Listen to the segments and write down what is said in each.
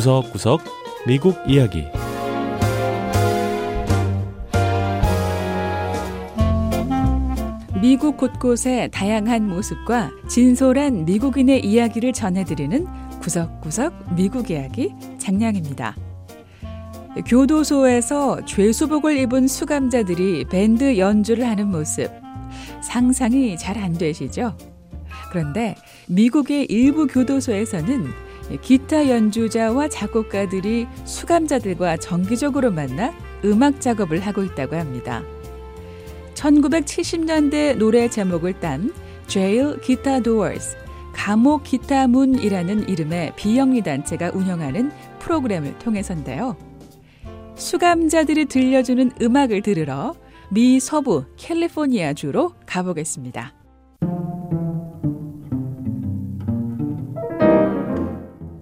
구석구석 미국 이야기 미국 곳곳의 다양한 모습과 진솔한 미국인의 이야기를 전해드리는 구석구석 미국 이야기 장량입니다. 교도소에서 죄수복을 입은 수감자들이 밴드 연주를 하는 모습 상상이 잘 안 되시죠? 그런데 미국의 일부 교도소에서는 기타 연주자와 작곡가들이 수감자들과 정기적으로 만나 음악 작업을 하고 있다고 합니다. 1970년대 노래 제목을 딴 Jail Guitar Doors, 감옥 기타 문이라는 이름의 비영리 단체가 운영하는 프로그램을 통해서인데요. 수감자들이 들려주는 음악을 들으러 미 서부 캘리포니아주로 가보겠습니다.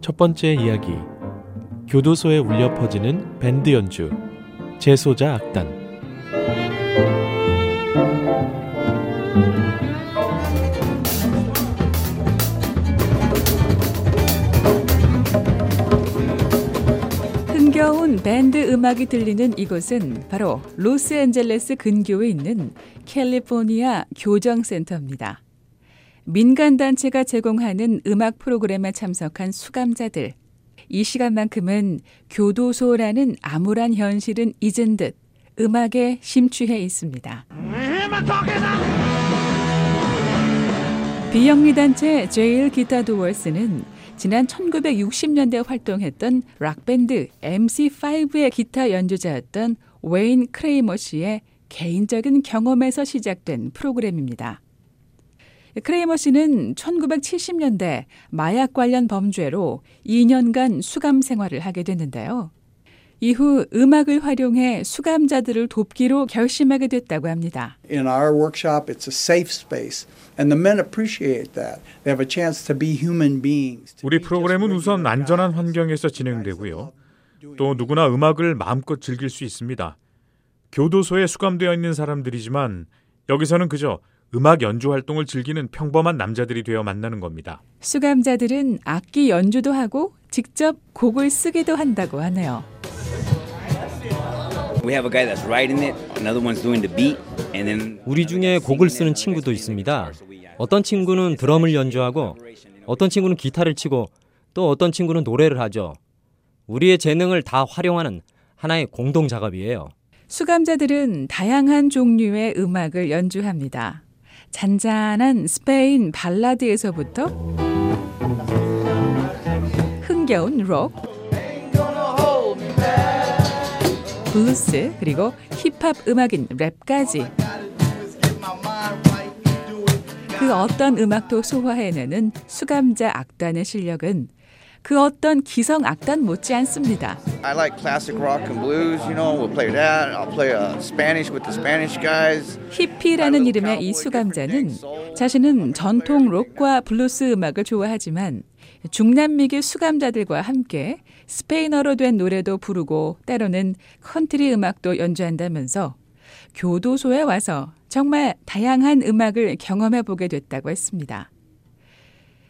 첫 번째 이야기. 교도소에 울려 퍼지는 밴드 연주. 재소자 악단. 흥겨운 밴드 음악이 들리는 이곳은 바로 로스앤젤레스 근교에 있는 캘리포니아 교정센터입니다. 민간단체가 제공하는 음악 프로그램에 참석한 수감자들. 이 시간만큼은 교도소라는 암울한 현실은 잊은 듯 음악에 심취해 있습니다. 비영리 단체 Jail Guitar Doors는 지난 1960년대 활동했던 락밴드 MC5의 기타 연주자였던 웨인 크레이머 씨의 개인적인 경험에서 시작된 프로그램입니다. 크레이머 씨는 1970년대 마약 관련 범죄로 2년간 수감 생활을 하게 됐는데요. 이후 음악을 활용해 수감자들을 돕기로 결심하게 됐다고 합니다. In our workshop, it's a safe space, and the men appreciate that. They have a chance to be human beings. 우리 프로그램은 우선 안전한. 환경에서 진행되고요. 또 누구나 음악을 마음껏 즐길 수 있습니다. 교도소에 수감되어 있는 사람들이지만 여기서는 그저 음악 연주 활동을 즐기는 평범한 남자들이 되어 만나는 겁니다. 수감자들은 악기 연주도 하고 직접 곡을 쓰기도 한다고 하네요. We have a guy that's writing it, another one's doing the beat, and then 우리 중에 곡을 쓰는 친구도 있습니다. 어떤 친구는 드럼을 연주하고 어떤 친구는 기타를 치고 또 어떤 친구는 노래를 하죠. 우리의 재능을 다 활용하는 하나의 공동 작업이에요. 수감자들은 다양한 종류의 음악을 연주합니다. 잔잔한 스페인 발라드에서부터 흥겨운 록, 블루스 그리고 힙합 음악인 랩까지. 그 어떤 음악도 소화해내는 수감자 악단의 실력은 그 어떤 기성 악단 못지 않습니다. I like classic rock and blues, you know, we'll play that. I'll play uh, Spanish with the Spanish guys. 히피라는 이름의 이 수감자는 자신은 전통 록과 블루스 음악을 좋아하지만 중남미계 수감자들과 함께 스페인어로 된 노래도 부르고 때로는 컨트리 음악도 연주한다면서 교도소에 와서 정말 다양한 음악을 경험해 보게 됐다고 했습니다.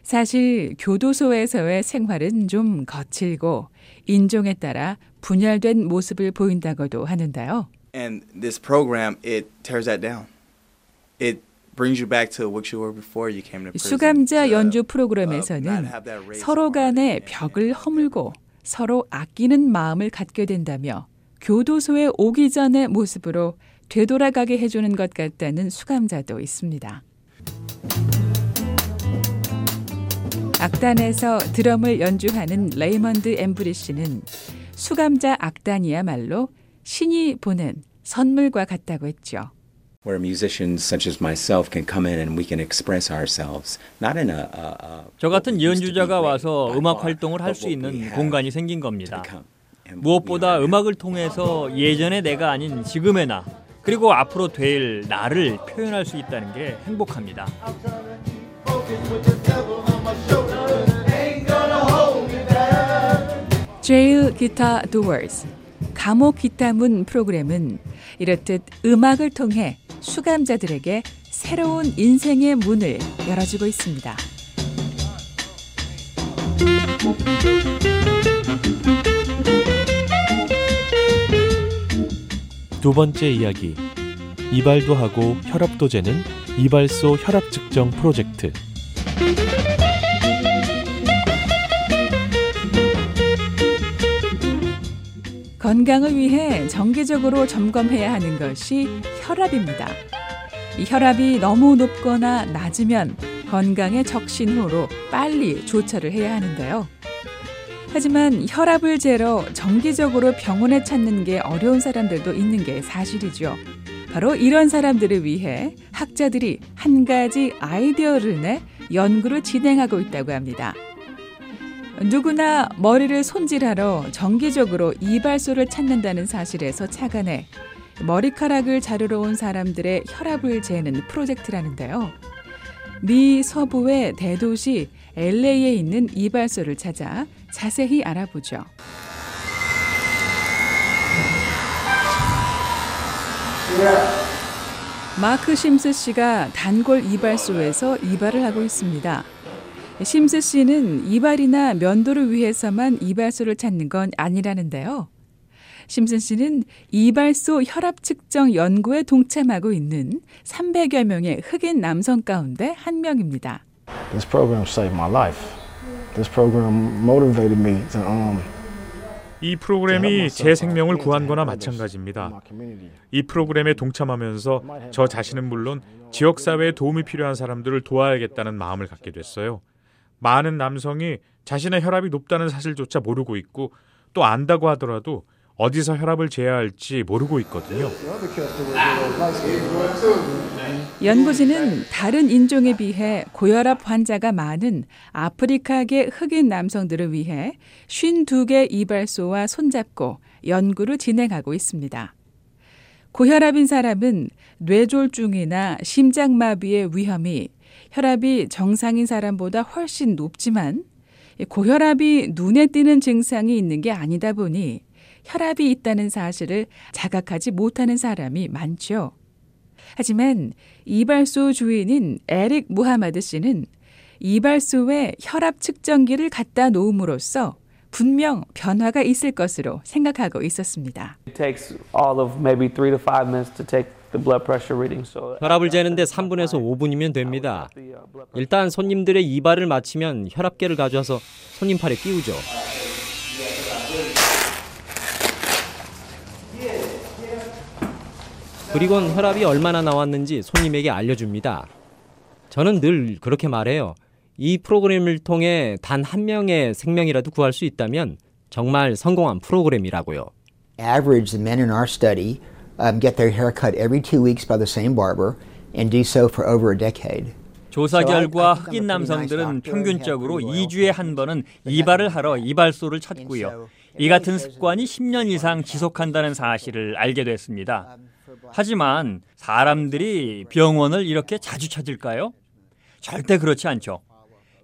사실 교도소에서의 생활은 좀 거칠고 인종에 따라 분열된 모습을 보인다고도 하는데요. And this program, it tears that down. It brings you back to what you were before you came to prison. 수감자 연주 어, 프로그램에서는 서로 간의 벽을 허물고 서로 아끼는 마음을 갖게 된다며 교도소에 오기 전의 모습으로 되돌아가게 해주는 것 같다는 수감자도 있습니다. 악단에서 드럼을 연주하는 레이먼드 엠브리시는 수감자 악단이야말로 신이 보낸 선물과 같다고 했죠. where musicians such as myself can come in and we can express ourselves not in a, a, a 저 같은 연주자가 와서 음악 활동을 할 수 있는 공간이 생긴 겁니다. 무엇보다. 음악을 통해서 예전의 내가 아닌 지금의 나 그리고 앞으로 될 나를 표현할 수 있다는 게 행복합니다. 제일 기타 도어스 감옥 기타문 프로그램은 이렇듯 음악을 통해 수감자들에게 새로운 인생의 문을 열어주고 있습니다. 두 번째 이야기 이발도 하고 혈압도 재는 이발소 혈압 측정 프로젝트 건강을 위해 정기적으로 점검해야 하는 것이 혈압입니다. 이 혈압이 너무 높거나 낮으면 건강의 적신호로 빨리 조처를 해야 하는데요. 하지만 혈압을 재러 정기적으로 병원에 찾는 게 어려운 사람들도 있는 게 사실이죠. 바로 이런 사람들을 위해 학자들이 한 가지 아이디어를 내 연구를 진행하고 있다고 합니다. 누구나 머리를 손질하러 정기적으로 이발소를 찾는다는 사실에서 착안해 머리카락을 자르러 온 사람들의 혈압을 재는 프로젝트라는데요. 미 서부의 대도시 LA에 있는 이발소를 찾아 자세히 알아보죠. 마크 심스 씨가 단골 이발소에서 이발을 하고 있습니다. 심스 씨는 이발이나 면도를 위해서만 이발소를 찾는 건 아니라는데요. 심슨 씨는 이발소 혈압 측정 연구에 동참하고 있는 300여 명의 흑인 남성 가운데 한 명입니다. This program saved my life. This program motivated me to um 이 프로그램이 제 생명을 구한 거나 마찬가지입니다. 이 프로그램에 동참하면서 저 자신은 물론 지역 사회에 도움이 필요한 사람들을 도와야겠다는 마음을 갖게 됐어요. 많은 남성이 자신의 혈압이 높다는 사실조차 모르고 있고 또 안다고 하더라도 어디서 혈압을 재야 할지 모르고 있거든요. 연구진은 다른 인종에 비해 고혈압 환자가 많은 아프리카계 흑인 남성들을 위해 52개 이발소와 손잡고 연구를 진행하고 있습니다. 고혈압인 사람은 뇌졸중이나 심장마비의 위험이 혈압이 정상인 사람보다 훨씬 높지만 고혈압이 눈에 띄는 증상이 있는 게 아니다 보니 혈압이 있다는 사실을 자각하지 못하는 사람이 많죠. 하지만 이발소 주인인 에릭 무하마드 씨는 이발소에 혈압 측정기를 갖다 놓음으로써 분명 변화가 있을 것으로 생각하고 있었습니다. 혈압을 재는데 3분에서 5분이면 됩니다. 일단 손님들의 이발을 마치면 혈압계를 가져와서 손님 팔에 끼우죠. 그리곤 혈압이 얼마나 나왔는지 손님에게 알려줍니다. 저는 늘 그렇게 말해요. 이 프로그램을 통해 단 한 명의 생명이라도 구할 수 있다면 정말 성공한 프로그램이라고요. Average, the men in our study um, get their hair cut every two weeks by the same barber and do so for over a decade. 조사 결과 흑인 남성들은 평균적으로 2주에 한 번은 이발을 하러 이발소를 찾고요. 이 같은 습관이 10년 이상 지속한다는 사실을 알게 됐습니다. 하지만 사람들이 병원을 이렇게 자주 찾을까요? 절대 그렇지 않죠.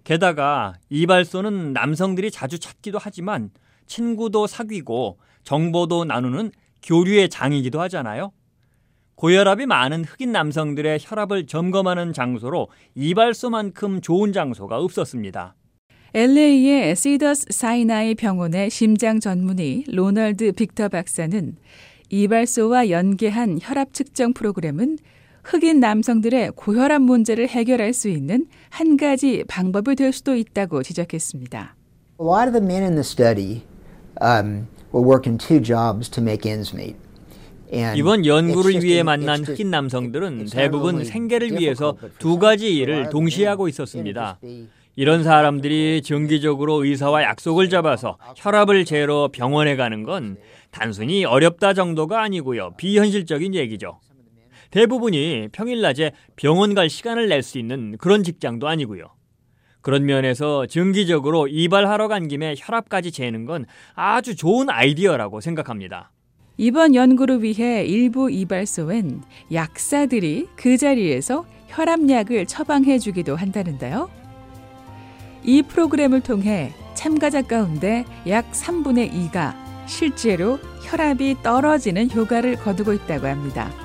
게다가 이발소는 남성들이 자주 찾기도 하지만 친구도 사귀고 정보도 나누는 교류의 장이기도 하잖아요. 고혈압이 많은 흑인 남성들의 혈압을 점검하는 장소로 이발소만큼 좋은 장소가 없었습니다. LA의 시더스 사이나이 병원의 심장 전문의 로널드 빅터 박사는 이발소와 연계한 혈압 측정 프로그램은 흑인 남성들의 고혈압 문제를 해결할 수 있는 한 가지 방법이 될 수도 있다고 지적했습니다. A lot of the men in the study um, were working two jobs to make ends meet. 이번 연구를 위해 만난 흑인 남성들은 대부분 생계를 위해서 두 가지 일을 동시에 하고 있었습니다. 이런 사람들이 정기적으로 의사와 약속을 잡아서 혈압을 재러 병원에 가는 건 단순히 어렵다 정도가 아니고요. 비현실적인 얘기죠. 대부분이 평일 낮에 병원 갈 시간을 낼 수 있는 그런 직장도 아니고요. 그런 면에서 정기적으로 이발하러 간 김에 혈압까지 재는 건 아주 좋은 아이디어라고 생각합니다. 이번 연구를 위해 일부 이발소엔 약사들이 그 자리에서 혈압약을 처방해 주기도 한다는데요. 이 프로그램을 통해 참가자 가운데 약 3분의 2가 실제로 혈압이 떨어지는 효과를 거두고 있다고 합니다.